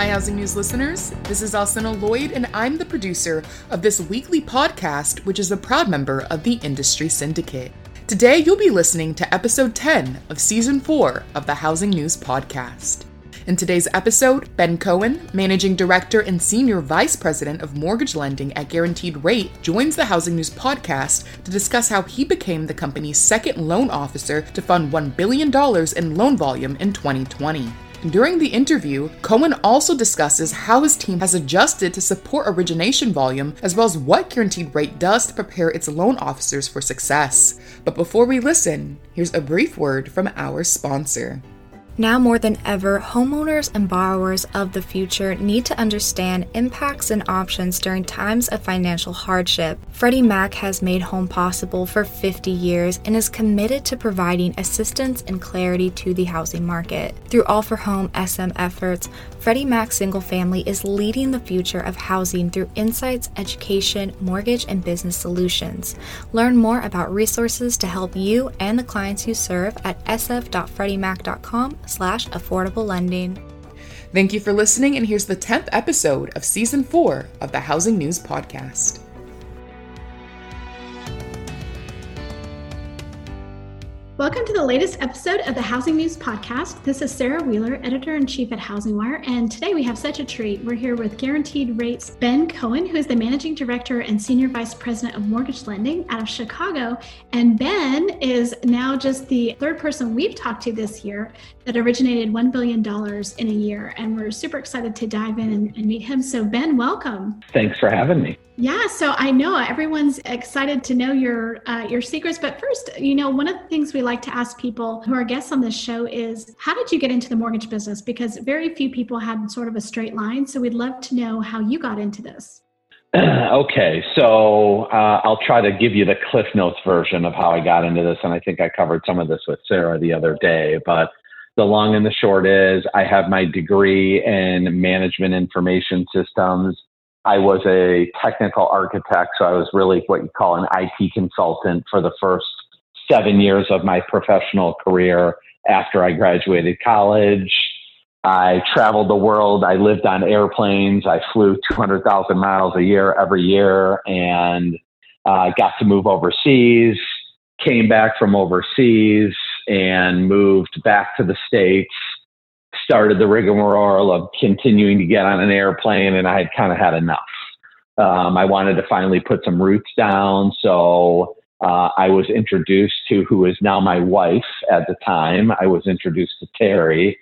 Hi, Housing News listeners. This is Alcynna Lloyd, and I'm the producer of this weekly podcast, which is a proud member of the Industry Syndicate. Today, you'll be listening to episode 10 of season 4 of the Housing News Podcast. In today's episode, Ben Cohen, Managing Director and Senior Vice President of Mortgage Lending at Guaranteed Rate, joins the Housing News podcast to discuss how he became the company's second loan officer to fund $1 billion in loan volume in 2020. During the interview, Cohen also discusses how his team has adjusted to support origination volume, as well as what Guaranteed Rate does to prepare its loan officers for success. But before we listen, here's a brief word from our sponsor. Now more than ever, homeowners and borrowers of the future need to understand impacts and options during times of financial hardship. Freddie Mac has made home possible for 50 years and is committed to providing assistance and clarity to the housing market. Through All for Home SM efforts, Freddie Mac Single Family is leading the future of housing through insights, education, mortgage, and business solutions. Learn more about resources to help you and the clients you serve at sf.freddiemac.com slash affordable lending. Thank you for listening, and here's the 10th episode of Season 4 of the Housing News Podcast. Welcome to the latest episode of the Housing News Podcast. This is Sarah Wheeler, editor in chief at HousingWire, and today we have such a treat. We're here with Guaranteed Rates Ben Cohen, who is the managing director and senior vice president of mortgage lending out of Chicago. And Ben is now just the third person we've talked to this year that originated $1 billion in a year. And we're super excited to dive in and, and meet him. So, Ben, welcome. Thanks for having me. Yeah, so I know everyone's excited to know your uh, your secrets, but first, you know, one of the things we like to ask people who are guests on this show is, how did you get into the mortgage business? Because very few people had sort of a straight line, so we'd love to know how you got into this. okay, so uh, I'll try to give you the Cliff Notes version of how I got into this, and I think I covered some of this with Sarah the other day, but the long and the short is I have my degree in management information systems. I was a technical architect, so I was really what you call an IT consultant for the first seven years of my professional career after I graduated college. I traveled the world. I lived on airplanes. I flew 200,000 miles a year every year and uh, got to move overseas. Came back from overseas and moved back to the States started the rigmarole of continuing to get on an airplane, and I had kind of had enough. Um, I wanted to finally put some roots down, so uh, I was introduced to who is now my wife at the time. I was introduced to Terry.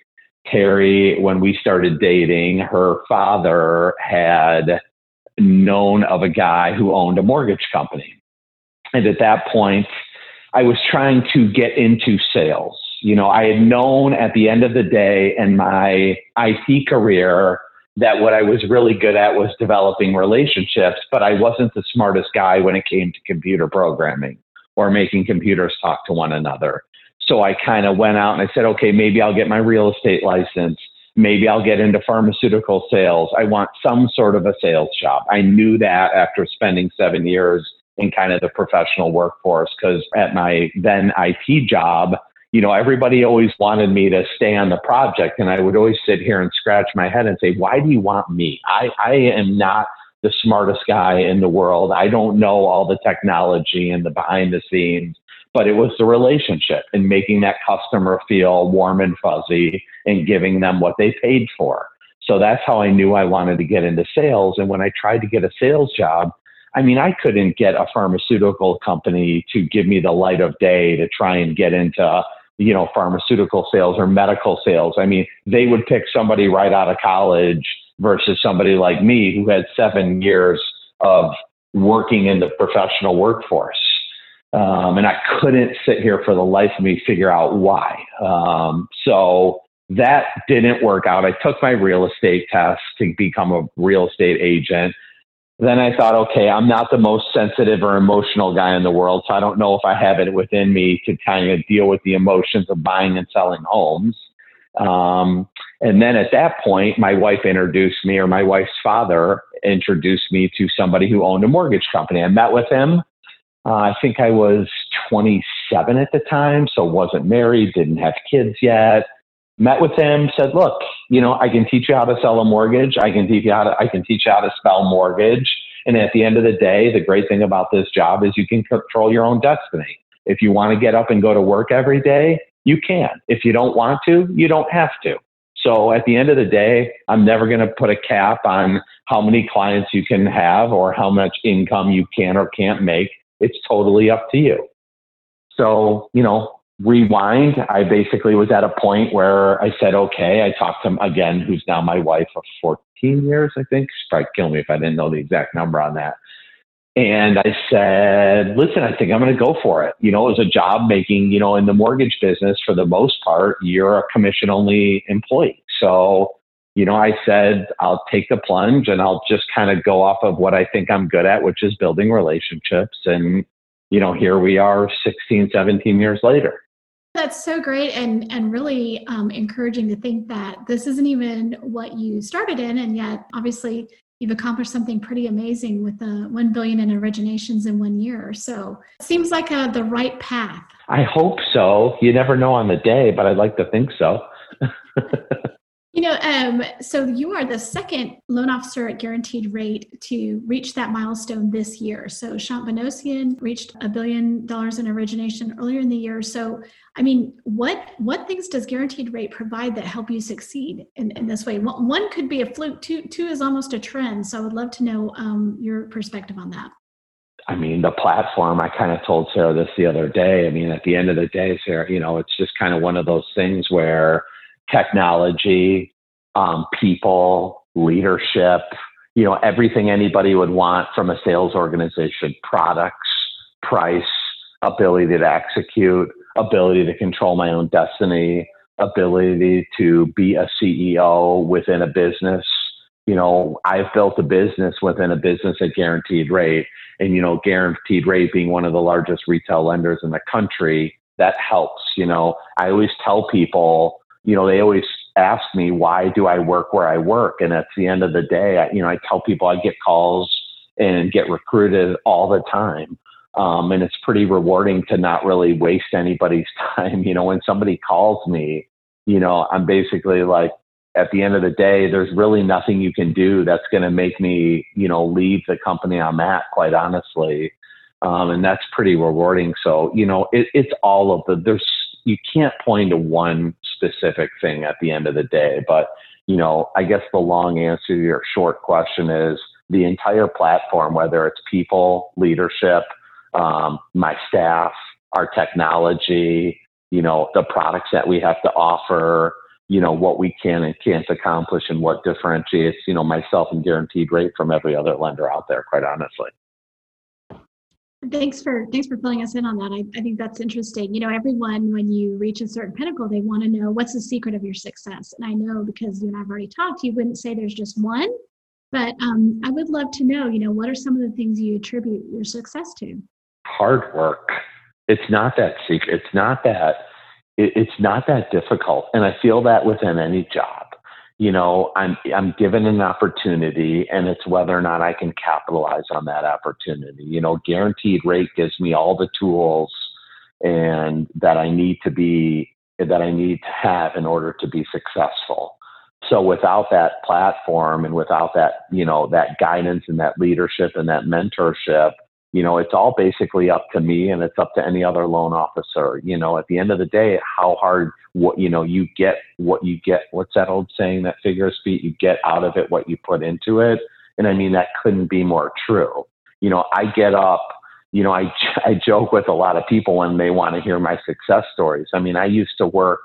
Terry, when we started dating, her father had known of a guy who owned a mortgage company. And at that point, I was trying to get into sales. You know, I had known at the end of the day in my IT career that what I was really good at was developing relationships, but I wasn't the smartest guy when it came to computer programming or making computers talk to one another. So I kind of went out and I said, okay, maybe I'll get my real estate license. Maybe I'll get into pharmaceutical sales. I want some sort of a sales job. I knew that after spending seven years in kind of the professional workforce because at my then IT job, you know, everybody always wanted me to stay on the project. And I would always sit here and scratch my head and say, why do you want me? I, I am not the smartest guy in the world. I don't know all the technology and the behind the scenes, but it was the relationship and making that customer feel warm and fuzzy and giving them what they paid for. So that's how I knew I wanted to get into sales. And when I tried to get a sales job, I mean, I couldn't get a pharmaceutical company to give me the light of day to try and get into you know, pharmaceutical sales or medical sales. I mean, they would pick somebody right out of college versus somebody like me who had seven years of working in the professional workforce. Um, and I couldn't sit here for the life of me figure out why. Um, so that didn't work out. I took my real estate test to become a real estate agent then I thought, okay, I'm not the most sensitive or emotional guy in the world, so I don't know if I have it within me to kind of deal with the emotions of buying and selling homes. Um, and then at that point, my wife introduced me, or my wife's father introduced me to somebody who owned a mortgage company. I met with him. Uh, I think I was 27 at the time, so wasn't married, didn't have kids yet met with him, said, look, you know, I can teach you how to sell a mortgage. I can teach you how to, I can teach you how to spell mortgage. And at the end of the day, the great thing about this job is you can control your own destiny. If you want to get up and go to work every day, you can. If you don't want to, you don't have to. So at the end of the day, I'm never going to put a cap on how many clients you can have or how much income you can or can't make. It's totally up to you. So, you know, rewind, I basically was at a point where I said, okay, I talked to him again, who's now my wife of 14 years, I think. She'd probably kill me if I didn't know the exact number on that. And I said, listen, I think I'm going to go for it. You know, it was a job making, you know, in the mortgage business for the most part, you're a commission only employee. So, you know, I said, I'll take the plunge and I'll just kind of go off of what I think I'm good at, which is building relationships. And, you know, here we are 16, 17 years later. That's so great and and really um, encouraging to think that this isn't even what you started in, and yet obviously you've accomplished something pretty amazing with the one billion in originations in one year. So it seems like a, uh, the right path. I hope so. You never know on the day, but I'd like to think so. You know, um, so you are the second loan officer at Guaranteed Rate to reach that milestone this year. So Shant Banosian reached a billion dollars in origination earlier in the year. So, I mean, what what things does Guaranteed Rate provide that help you succeed in, in this way? One could be a fluke. Two two is almost a trend. So, I would love to know um, your perspective on that. I mean, the platform, I kind of told Sarah this the other day. I mean, at the end of the day, Sarah, you know, it's just kind of one of those things where technology, um, people, leadership, you know, everything anybody would want from a sales organization products, price, ability to execute, ability to control my own destiny, ability to be a CEO within a business. You know, I've built a business within a business at Guaranteed Rate. And, you know, Guaranteed Rate being one of the largest retail lenders in the country, that helps. You know, I always tell people, you know, they always ask me why do I work where I work, and at the end of the day, I, you know, I tell people I get calls and get recruited all the time. Um, and it's pretty rewarding to not really waste anybody's time. You know, when somebody calls me, you know, I'm basically like, at the end of the day, there's really nothing you can do that's going to make me, you know, leave the company I'm at, quite honestly. Um, and that's pretty rewarding. So, you know, it, it's all of the, there's, you can't point to one specific thing at the end of the day. But, you know, I guess the long answer to your short question is the entire platform, whether it's people, leadership, um, my staff, our technology, you know, the products that we have to offer, you know, what we can and can't accomplish and what differentiates, you know, myself and guaranteed rate from every other lender out there, quite honestly. Thanks for thanks for filling us in on that. I, I think that's interesting. You know, everyone when you reach a certain pinnacle, they want to know what's the secret of your success. And I know because you and I've already talked, you wouldn't say there's just one, but um, I would love to know. You know, what are some of the things you attribute your success to? Hard work. It's not that secret. It's not that. It, it's not that difficult, and I feel that within any job you know, I'm I'm given an opportunity and it's whether or not I can capitalize on that opportunity. You know, guaranteed rate gives me all the tools and that I need to be that I need to have in order to be successful. So without that platform and without that, you know, that guidance and that leadership and that mentorship, you know, it's all basically up to me and it's up to any other loan officer. You know, at the end of the day, how hard what you know, you get what you get. What's that old saying that figure of speech? You get out of it what you put into it. And I mean that couldn't be more true. You know, I get up, you know, I I joke with a lot of people when they want to hear my success stories. I mean, I used to work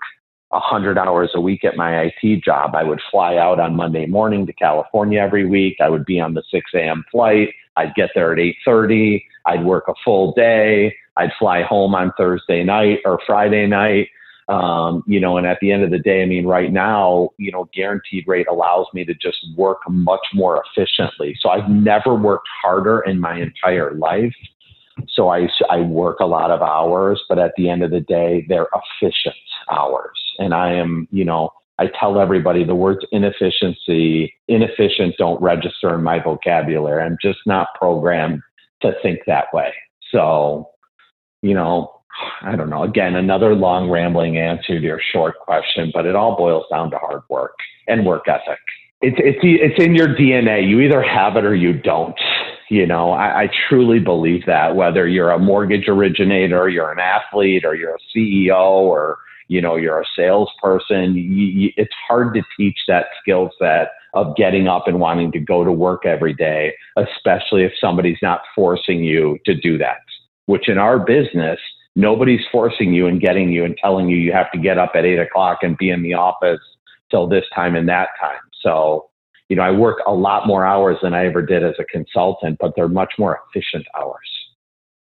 a 100 hours a week at my IT job. I would fly out on Monday morning to California every week. I would be on the 6 a.m. flight. I'd get there at 8:30. I'd work a full day. I'd fly home on Thursday night or Friday night. Um, you know, and at the end of the day, I mean, right now, you know, guaranteed rate allows me to just work much more efficiently. So I've never worked harder in my entire life. So I, I work a lot of hours, but at the end of the day, they're efficient hours. And I am, you know, I tell everybody the words inefficiency, inefficient don't register in my vocabulary. I'm just not programmed to think that way. So, you know, I don't know. Again, another long rambling answer to your short question, but it all boils down to hard work and work ethic. It's it's it's in your DNA. You either have it or you don't. You know, I, I truly believe that. Whether you're a mortgage originator, you're an athlete, or you're a CEO, or you know you're a salesperson, you, you, it's hard to teach that skill set of getting up and wanting to go to work every day, especially if somebody's not forcing you to do that. Which in our business, nobody's forcing you and getting you and telling you you have to get up at eight o'clock and be in the office till this time and that time. So, you know, I work a lot more hours than I ever did as a consultant, but they're much more efficient hours.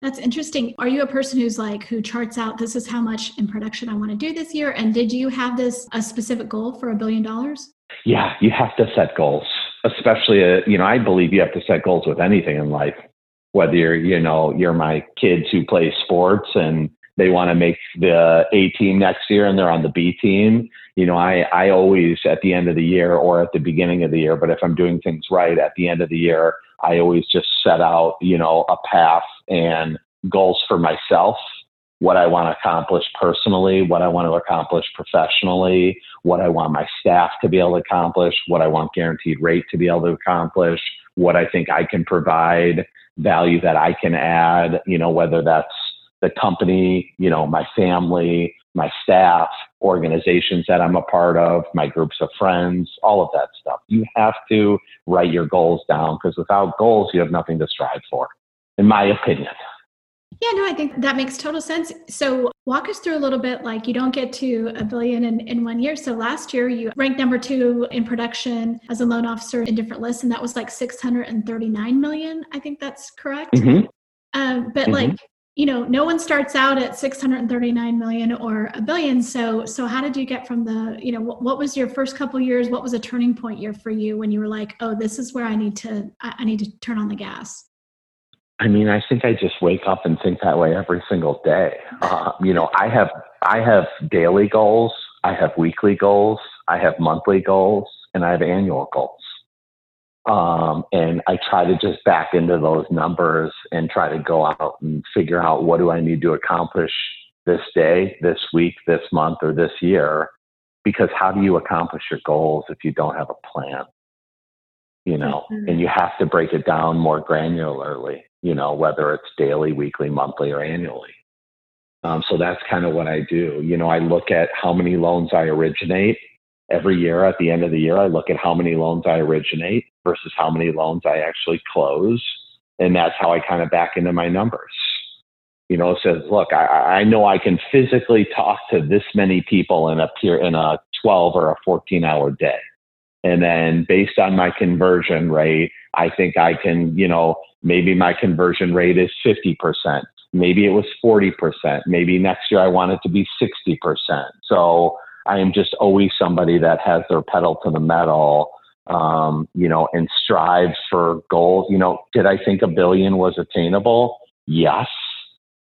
That's interesting. Are you a person who's like who charts out this is how much in production I want to do this year? And did you have this a specific goal for a billion dollars? Yeah, you have to set goals. Especially, uh, you know, I believe you have to set goals with anything in life whether you're, you know, you're my kids who play sports and they want to make the A team next year and they're on the B team. You know, I, I always at the end of the year or at the beginning of the year, but if I'm doing things right at the end of the year, I always just set out, you know, a path and goals for myself, what I want to accomplish personally, what I want to accomplish professionally, what I want my staff to be able to accomplish, what I want guaranteed rate to be able to accomplish, what I think I can provide, value that I can add, you know, whether that's the company, you know, my family, my staff, organizations that I'm a part of, my groups of friends, all of that stuff. You have to write your goals down because without goals, you have nothing to strive for, in my opinion. Yeah, no, I think that makes total sense. So, walk us through a little bit like you don't get to a billion in, in one year. So, last year you ranked number two in production as a loan officer in different lists, and that was like 639 million. I think that's correct. Mm-hmm. Um, but, mm-hmm. like, you know, no one starts out at 639 million or a billion. So, so how did you get from the, you know, what, what was your first couple years? What was a turning point year for you when you were like, oh, this is where I need to, I need to turn on the gas? I mean, I think I just wake up and think that way every single day. Uh, you know, I have I have daily goals, I have weekly goals, I have monthly goals, and I have annual goals. Um, and I try to just back into those numbers and try to go out and figure out what do I need to accomplish this day, this week, this month, or this year. Because how do you accomplish your goals if you don't have a plan? You know, mm-hmm. and you have to break it down more granularly you know, whether it's daily, weekly, monthly, or annually. Um, so that's kind of what I do. You know, I look at how many loans I originate every year. At the end of the year, I look at how many loans I originate versus how many loans I actually close. And that's how I kind of back into my numbers. You know, it says, look, I, I know I can physically talk to this many people in a in a 12 or a 14 hour day. And then based on my conversion rate, I think I can, you know, maybe my conversion rate is 50%. Maybe it was 40%. Maybe next year I want it to be 60%. So I am just always somebody that has their pedal to the metal, um, you know, and strives for goals. You know, did I think a billion was attainable? Yes.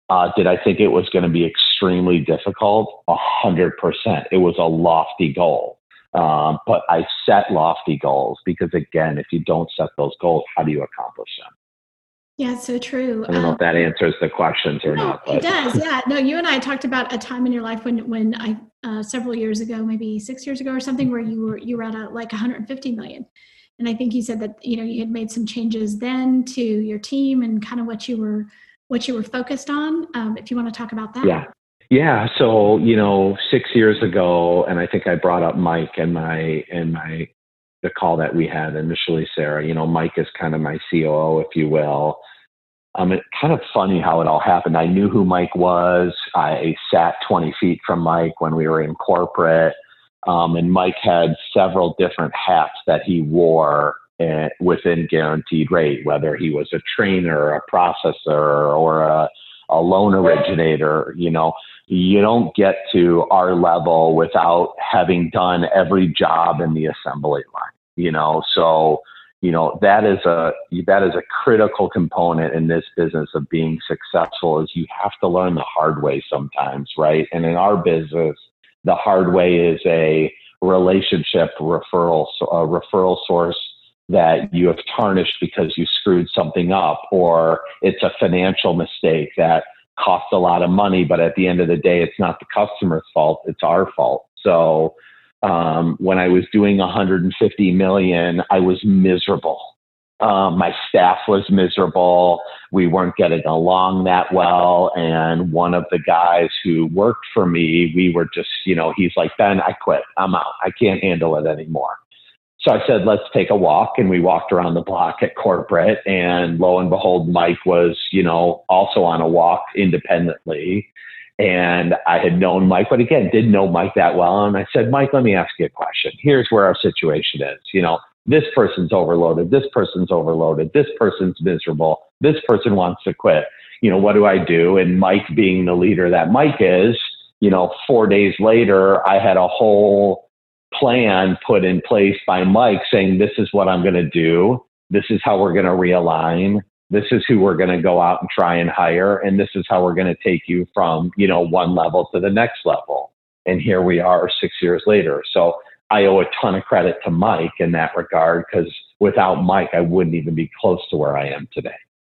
Uh, did I think it was going to be extremely difficult? A hundred percent. It was a lofty goal. Um, but I set lofty goals because, again, if you don't set those goals, how do you accomplish them? Yeah, so true. I don't know um, if that answers the questions or no, not. But. It does. Yeah. No, you and I talked about a time in your life when, when I uh, several years ago, maybe six years ago or something, where you were you were at a, like 150 million, and I think you said that you know you had made some changes then to your team and kind of what you were what you were focused on. Um, if you want to talk about that. Yeah. Yeah. So, you know, six years ago, and I think I brought up Mike and my, and my, the call that we had initially, Sarah, you know, Mike is kind of my COO, if you will. Um, it's kind of funny how it all happened. I knew who Mike was. I sat 20 feet from Mike when we were in corporate. Um, and Mike had several different hats that he wore uh, within guaranteed rate, whether he was a trainer, a processor, or a, a loan originator, you know you don't get to our level without having done every job in the assembly line, you know, so, you know, that is a, that is a critical component in this business of being successful is you have to learn the hard way sometimes, right? And in our business, the hard way is a relationship referral, a referral source that you have tarnished because you screwed something up or it's a financial mistake that costs a lot of money, but at the end of the day, it's not the customer's fault, it's our fault. So um, when I was doing 150 million, I was miserable. Um, my staff was miserable. We weren't getting along that well. And one of the guys who worked for me, we were just, you know, he's like, Ben, I quit. I'm out. I can't handle it anymore. So I said, let's take a walk. And we walked around the block at corporate. And lo and behold, Mike was, you know, also on a walk independently. And I had known Mike, but again, didn't know Mike that well. And I said, Mike, let me ask you a question. Here's where our situation is. You know, this person's overloaded. This person's overloaded. This person's miserable. This person wants to quit. You know, what do I do? And Mike, being the leader that Mike is, you know, four days later, I had a whole plan put in place by Mike saying, this is what I'm going to do. This is how we're going to realign. This is who we're going to go out and try and hire. And this is how we're going to take you from, you know, one level to the next level. And here we are six years later. So I owe a ton of credit to Mike in that regard because without Mike, I wouldn't even be close to where I am today.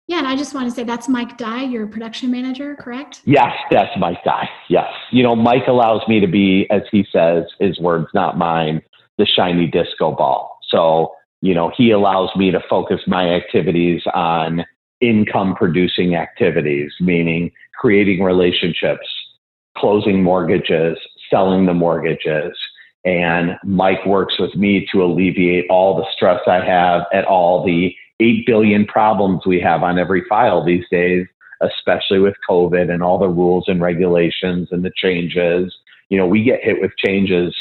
Yeah, and I just want to say that's Mike Dye, your production manager, correct? Yes, that's Mike Dye. Yes. You know, Mike allows me to be, as he says, his words, not mine, the shiny disco ball. So, you know, he allows me to focus my activities on income producing activities, meaning creating relationships, closing mortgages, selling the mortgages. And Mike works with me to alleviate all the stress I have at all the 8 billion problems we have on every file these days, especially with COVID and all the rules and regulations and the changes. You know, we get hit with changes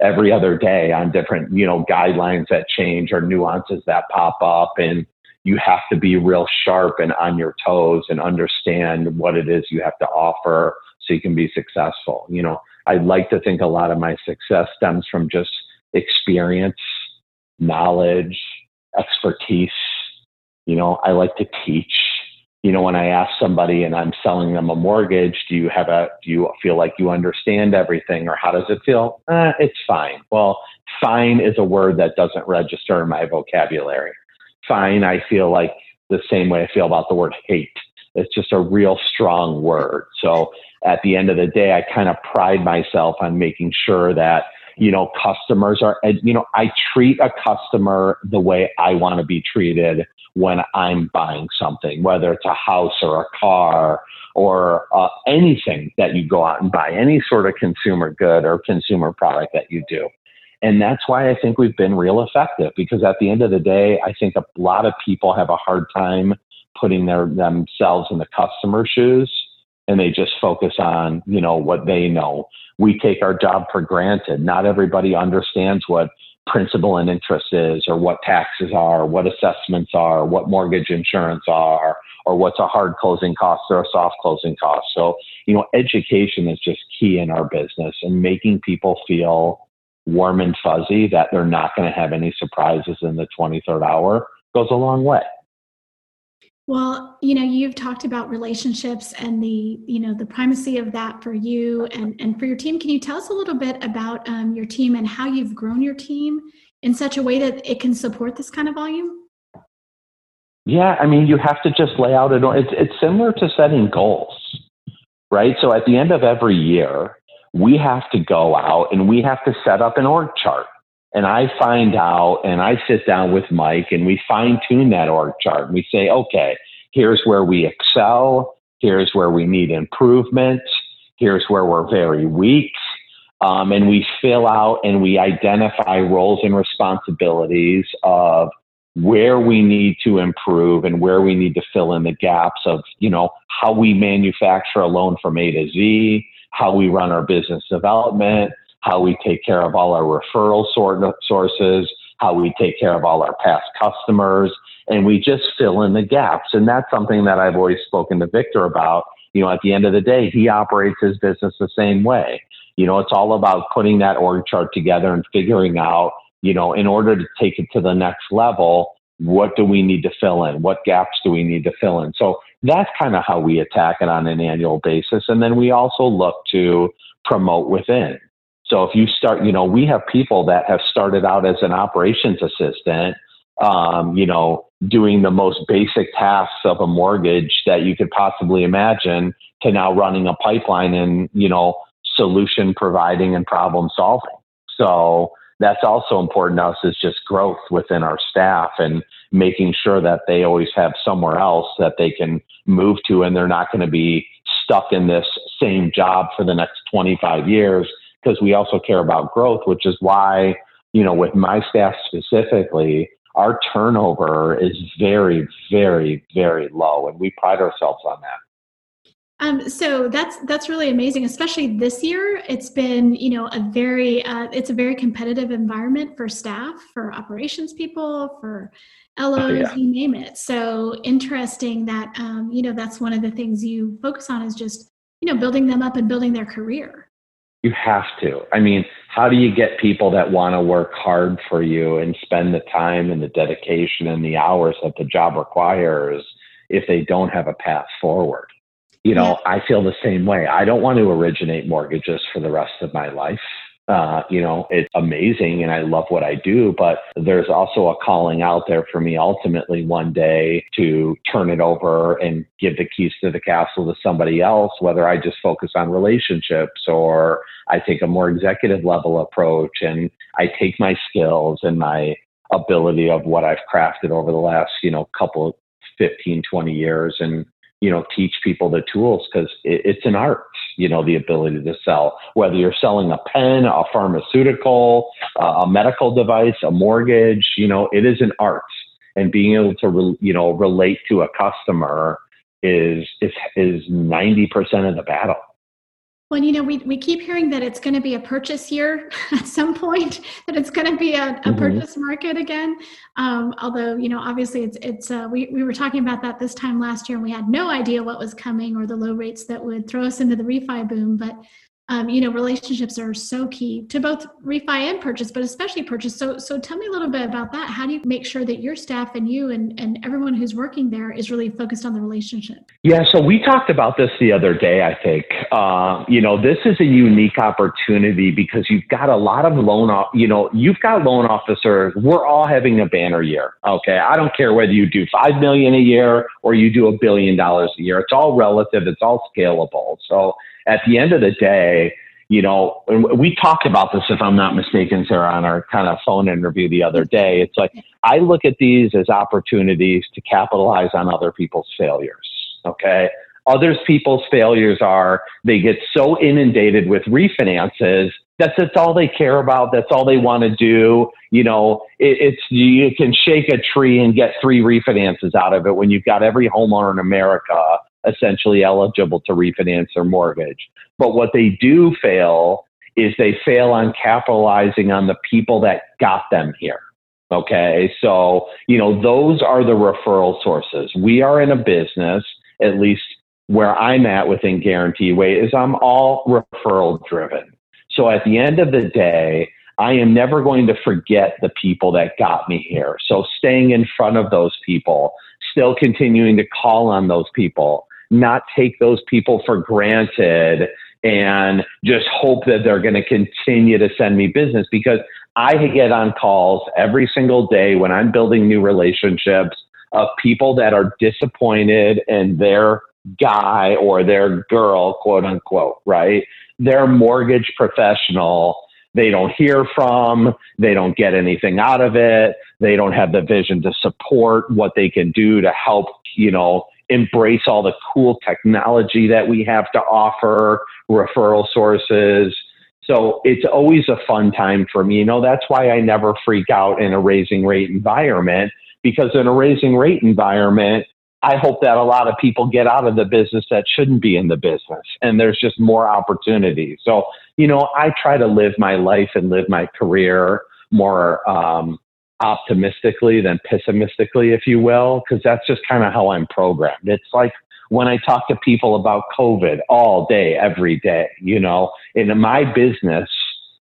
every other day on different, you know, guidelines that change or nuances that pop up. And you have to be real sharp and on your toes and understand what it is you have to offer so you can be successful. You know, I like to think a lot of my success stems from just experience, knowledge, expertise, you know, I like to teach. You know, when I ask somebody and I'm selling them a mortgage, do you have a, do you feel like you understand everything or how does it feel? Uh, it's fine. Well, fine is a word that doesn't register in my vocabulary. Fine, I feel like the same way I feel about the word hate. It's just a real strong word. So at the end of the day, I kind of pride myself on making sure that you know customers are you know i treat a customer the way i want to be treated when I'm buying something, whether it's a house or a car or uh, anything that you go out and buy, any sort of consumer good or consumer product that you do. And that's why I think we've been real effective because at the end of the day, I think a lot of people have a hard time putting their themselves in the customer shoes and they just focus on, you know, what they know. We take our job for granted. Not everybody understands what principal and interest is, or what taxes are, what assessments are, what mortgage insurance are, or what's a hard closing cost or a soft closing cost. So, you know, education is just key in our business and making people feel warm and fuzzy that they're not going to have any surprises in the 23rd hour goes a long way. Well, you know, you've talked about relationships and the, you know, the primacy of that for you and, and for your team. Can you tell us a little bit about um, your team and how you've grown your team in such a way that it can support this kind of volume? Yeah, I mean, you have to just lay out it. It's, it's similar to setting goals, right? So at the end of every year, we have to go out and we have to set up an org chart and I find out and I sit down with Mike and we fine tune that org chart and we say, okay, here's where we excel. Here's where we need improvement. Here's where we're very weak. Um, and we fill out and we identify roles and responsibilities of where we need to improve and where we need to fill in the gaps of, you know, how we manufacture a loan from A to Z, how we run our business development, how we take care of all our referral sort sources, how we take care of all our past customers, and we just fill in the gaps. And that's something that I've always spoken to Victor about. You know, at the end of the day, he operates his business the same way. You know, it's all about putting that org chart together and figuring out, you know, in order to take it to the next level, what do we need to fill in? What gaps do we need to fill in? So that's kind of how we attack it on an annual basis. And then we also look to promote within. So if you start, you know, we have people that have started out as an operations assistant um, you know, doing the most basic tasks of a mortgage that you could possibly imagine to now running a pipeline and, you know, solution providing and problem solving. So that's also important to us is just growth within our staff and making sure that they always have somewhere else that they can move to and they're not going to be stuck in this same job for the next 25 years because we also care about growth, which is why, you know, with my staff specifically, our turnover is very, very, very low, and we pride ourselves on that. Um, so that's that's really amazing, especially this year. It's been you know a very uh, it's a very competitive environment for staff, for operations people, for LOs, oh, yeah. you name it. So interesting that um, you know that's one of the things you focus on is just you know building them up and building their career. You have to. I mean, how do you get people that want to work hard for you and spend the time and the dedication and the hours that the job requires if they don't have a path forward? You know, yeah. I feel the same way. I don't want to originate mortgages for the rest of my life. Uh, you know, it's amazing and I love what I do, but there's also a calling out there for me ultimately one day to turn it over and give the keys to the castle to somebody else, whether I just focus on relationships or I take a more executive level approach and I take my skills and my ability of what I've crafted over the last, you know, couple 15, 20 years and you know, teach people the tools because it, it's an art, you know, the ability to sell, whether you're selling a pen, a pharmaceutical, uh, a medical device, a mortgage, you know, it is an art. And being able to, re- you know, relate to a customer is, is, is 90% of the battle. Well, you know, we, we keep hearing that it's going to be a purchase year at some point, that it's going to be a, a mm-hmm. purchase market again. Um, although, you know, obviously it's, it's uh, we, we were talking about that this time last year and we had no idea what was coming or the low rates that would throw us into the refi boom. But um, you know relationships are so key to both refi and purchase but especially purchase. So so tell me a little bit about that. How do you make sure that your staff and you and, and everyone who's working there is really focused on the relationship? Yeah so we talked about this the other day i think. Uh, you know this is a unique opportunity because you've got a lot of loan off you know you've got loan officers. We're all having a banner year okay? I don't care whether you do five million a year or you do a billion dollars a year. It's all relative. It's all scalable. So at the end of the day, you know, we talked about this, if I'm not mistaken, Sarah, on our kind of phone interview the other day. It's like I look at these as opportunities to capitalize on other people's failures. Okay. Others people's failures are they get so inundated with refinances that's that's all they care about. That's all they want to do. You know, it, it's you can shake a tree and get three refinances out of it when you've got every homeowner in America essentially eligible to refinance their mortgage. But what they do fail is they fail on capitalizing on the people that got them here. Okay. So, you know, those are the referral sources. We are in a business, at least where I'm at within Guaranteed Rate, is I'm all referral driven. So at the end of the day, I am never going to forget the people that got me here. So staying in front of those people, still continuing to call on those people, not take those people for granted and just hope that they're going to continue to send me business because I get on calls every single day when I'm building new relationships of people that are disappointed in their guy or their girl, quote unquote, right? Their mortgage professional they don't hear from, they don't get anything out of it, they don't have the vision to support what they can do to help, you know, embrace all the cool technology that we have to offer, referral sources. So it's always a fun time for me. You know, that's why I never freak out in a raising rate environment because in a raising rate environment, I hope that a lot of people get out of the business that shouldn't be in the business and there's just more opportunities. So, you know, I try to live my life and live my career more um, optimistically than pessimistically, if you will, because that's just kind of how I'm programmed. It's like when I talk to people about COVID all day, every day, you know, in my business,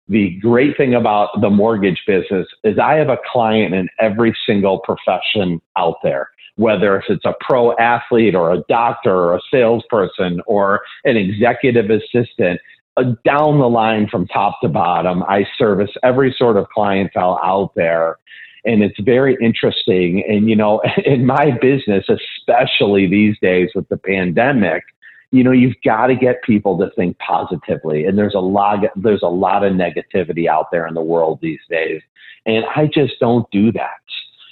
the great thing about the mortgage business is I have a client in every single profession out there, whether it's a pro athlete or a doctor or a salesperson or an executive assistant. Uh, down the line from top to bottom, I service every sort of clientele out there. and it's very interesting. And, you know, in my business, especially these days with the pandemic, you know, you've got to get people to think positively. And there's a lot, there's a lot of negativity out there in the world these days. And I just don't do that.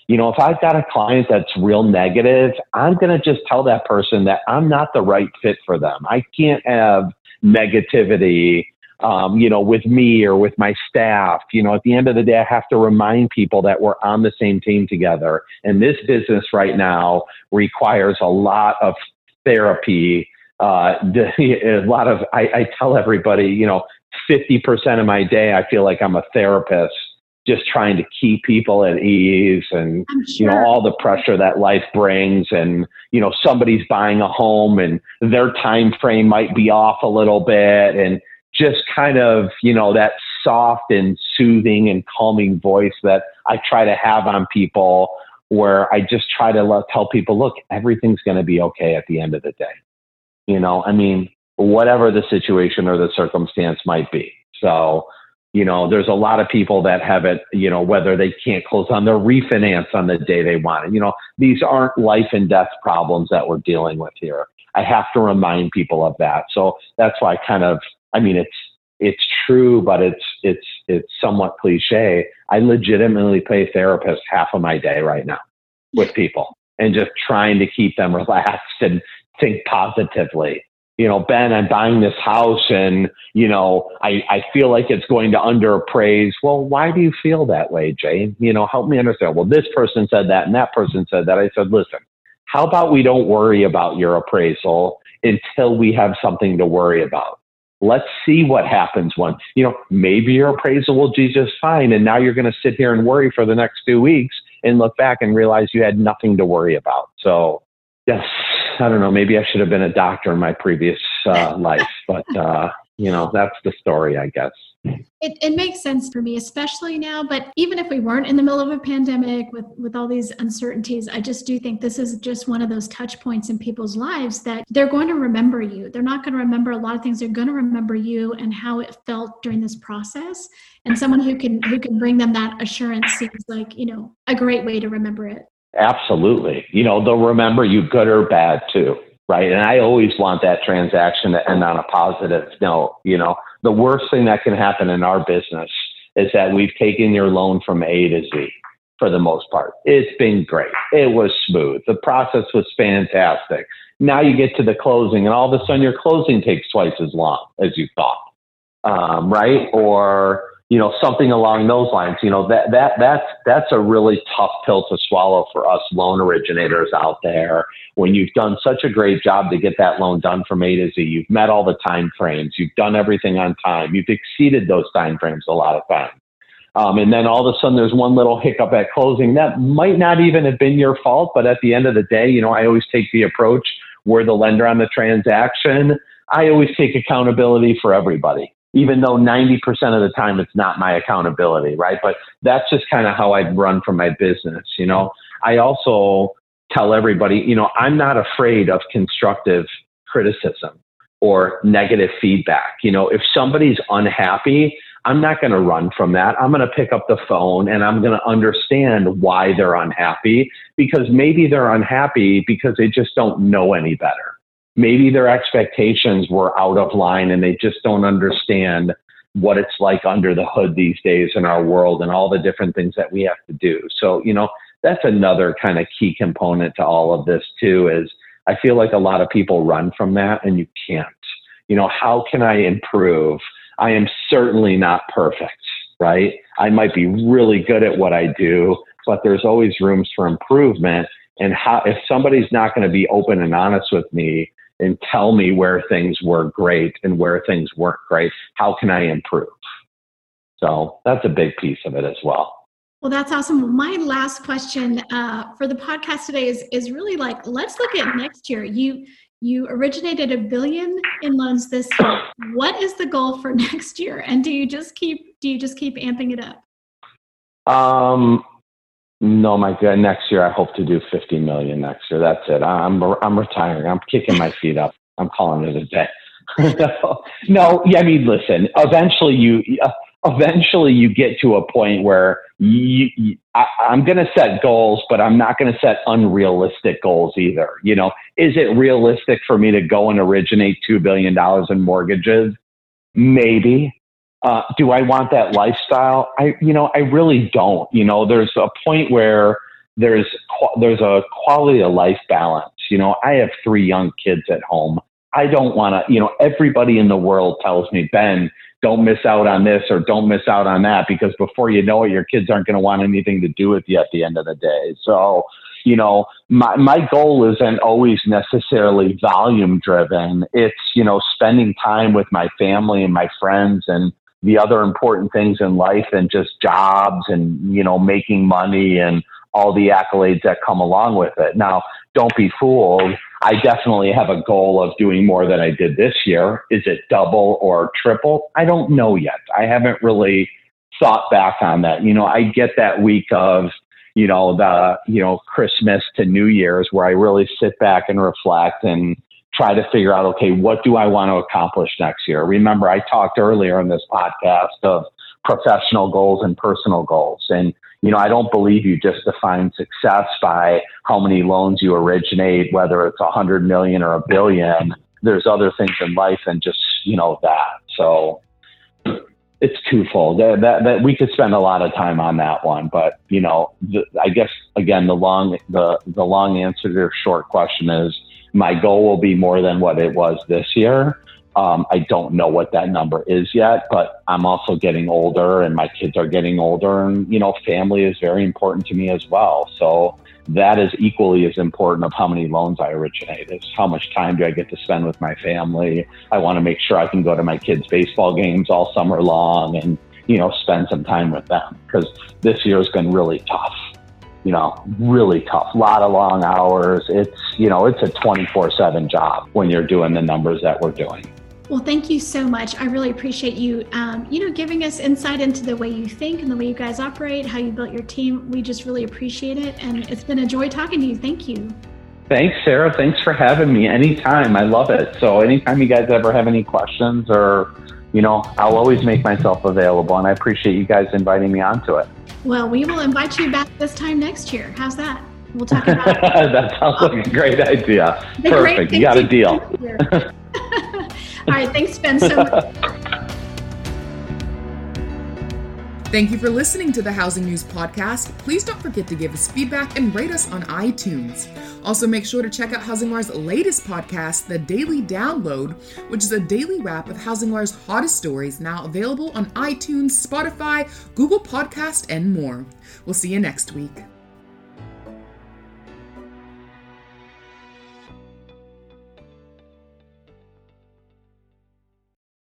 You know, if I've got a client that's real negative, I'm going to just tell that person that I'm not the right fit for them. I can't have negativity um, you know, with me or with my staff. You know, at the end of the day, I have to remind people that we're on the same team together. And this business right now requires a lot of therapy. Uh, a lot of, I, I tell everybody, you know, 50% of my day, I feel like I'm a therapist just trying to keep people at ease and sure. you know all the pressure that life brings and you know somebody's buying a home and their time frame might be off a little bit and just kind of, you know, that soft and soothing and calming voice that I try to have on people where I just try to let, tell people, look, everything's going to be okay at the end of the day. You know, I mean, whatever the situation or the circumstance might be. So, you know, there's a lot of people that have it, you know, whether they can't close on their refinance on the day they want it. You know, these aren't life and death problems that we're dealing with here. I have to remind people of that. So that's why I kind of I mean, it's it's true, but it's it's it's somewhat cliche. I legitimately pay therapists half of my day right now with people and just trying to keep them relaxed and think positively. You know, Ben, I'm buying this house and, you know, I, I feel like it's going to underappraise. Well, why do you feel that way, Jay? You know, help me understand. Well, this person said that and that person said that. I said, listen, how about we don't worry about your appraisal until we have something to worry about? Let's see what happens when, you know, maybe your appraisal will do just fine. And now you're going to sit here and worry for the next two weeks and look back and realize you had nothing to worry about. So, yes, I don't know. Maybe I should have been a doctor in my previous uh, life, but, uh, you know, that's the story, I guess. It, it makes sense for me, especially now. But even if we weren't in the middle of a pandemic with, with all these uncertainties, I just do think this is just one of those touch points in people's lives that they're going to remember you. They're not going to remember a lot of things. They're going to remember you and how it felt during this process. And someone who can who can bring them that assurance seems like you know a great way to remember it. Absolutely. You know, they'll remember you good or bad too right? And I always want that transaction to end on a positive note. You know, the worst thing that can happen in our business is that we've taken your loan from A to Z for the most part. It's been great. It was smooth. The process was fantastic. Now you get to the closing, and all of a sudden your closing takes twice as long as you thought, um, right? Or you know, something along those lines. You know, that that that's that's a really tough pill to swallow for us loan originators out there. When you've done such a great job to get that loan done from A to Z, you've met all the time frames, you've done everything on time, you've exceeded those time frames a lot of times. Um, and then all of a sudden there's one little hiccup at closing that might not even have been your fault, but at the end of the day, you know, I always take the approach where the lender on the transaction, I always take accountability for everybody even though 90% of the time it's not my accountability, right? But that's just kind of how I run from my business, you know. I also tell everybody, you know, I'm not afraid of constructive criticism or negative feedback. You know, if somebody's unhappy, I'm not going to run from that. I'm going to pick up the phone and I'm going to understand why they're unhappy because maybe they're unhappy because they just don't know any better maybe their expectations were out of line and they just don't understand what it's like under the hood these days in our world and all the different things that we have to do. So, you know, that's another kind of key component to all of this too is I feel like a lot of people run from that and you can't. You know, how can I improve? I am certainly not perfect, right? I might be really good at what I do, but there's always rooms for improvement. And how, if somebody's not going to be open and honest with me and tell me where things were great and where things weren't great. How can I improve? So that's a big piece of it as well. Well, that's awesome. My last question uh, for the podcast today is is really like let's look at next year. You you originated a billion in loans this year. What is the goal for next year? And do you just keep do you just keep amping it up? Um, no, my God, next year I hope to do 50 million next year. That's it. I'm, I'm retiring. I'm kicking my feet up. I'm calling it a day. no, no. yeah, I mean, listen, eventually you, uh, eventually you get to a point where you, you, I, I'm going to set goals, but I'm not going to set unrealistic goals either. You know, is it realistic for me to go and originate $2 billion in mortgages? Maybe. Uh, do I want that lifestyle? I, you know, I really don't. You know, there's a point where there's there's a quality of life balance. You know, I have three young kids at home. I don't want to. You know, everybody in the world tells me, Ben, don't miss out on this or don't miss out on that because before you know it, your kids aren't going to want anything to do with you at the end of the day. So, you know, my, my goal isn't always necessarily volume driven. It's, you know, spending time with my family and my friends and the other important things in life and just jobs and, you know, making money and all the accolades that come along with it. Now, don't be fooled. I definitely have a goal of doing more than I did this year. Is it double or triple? I don't know yet. I haven't really thought back on that. You know, I get that week of, you know, the, you know, Christmas to New Year's where I really sit back and reflect and try to figure out, okay, what do I want to accomplish next year? Remember, I talked earlier in this podcast of professional goals and personal goals. And you know, I don't believe you just define success by how many loans you originate, whether it's a hundred million or a billion. There's other things in life than just, you know, that. So it's twofold. That, that, that we could spend a lot of time on that one, but you know, the, I guess again, the long the the long answer to your short question is my goal will be more than what it was this year. Um, I don't know what that number is yet, but I'm also getting older and my kids are getting older and, you know, family is very important to me as well. So that is equally as important of how many loans I originate is how much time do I get to spend with my family. I want to make sure I can go to my kids' baseball games all summer long and, you know, spend some time with them because this year has been really tough you know, really tough. A lot of long hours. It's, you know, it's a 24 7 job when you're doing the numbers that we're doing. Well, thank you so much. I really appreciate you, um, you know, giving us insight into the way you think and the way you guys operate, how you built your team. We just really appreciate it, and it's been a joy talking to you. Thank you. Thanks, Sarah. Thanks for having me. Anytime, I love it. So, anytime you guys ever have any questions, or you know, I'll always make myself available, and I appreciate you guys inviting me onto it. Well, we will invite you back this time next year. How's that? We'll talk about that. Sounds like a great idea. Perfect. You got a deal. All right. Thanks, Ben, so much. Thank you for listening to the Housing News Podcast. Please don't forget to give us feedback and rate us on iTunes. Also, make sure to check out HousingWire's latest podcast, The Daily Download, which is a daily wrap of HousingWire's hottest stories now available on iTunes, Spotify, Google Podcast, and more. We'll see you next week.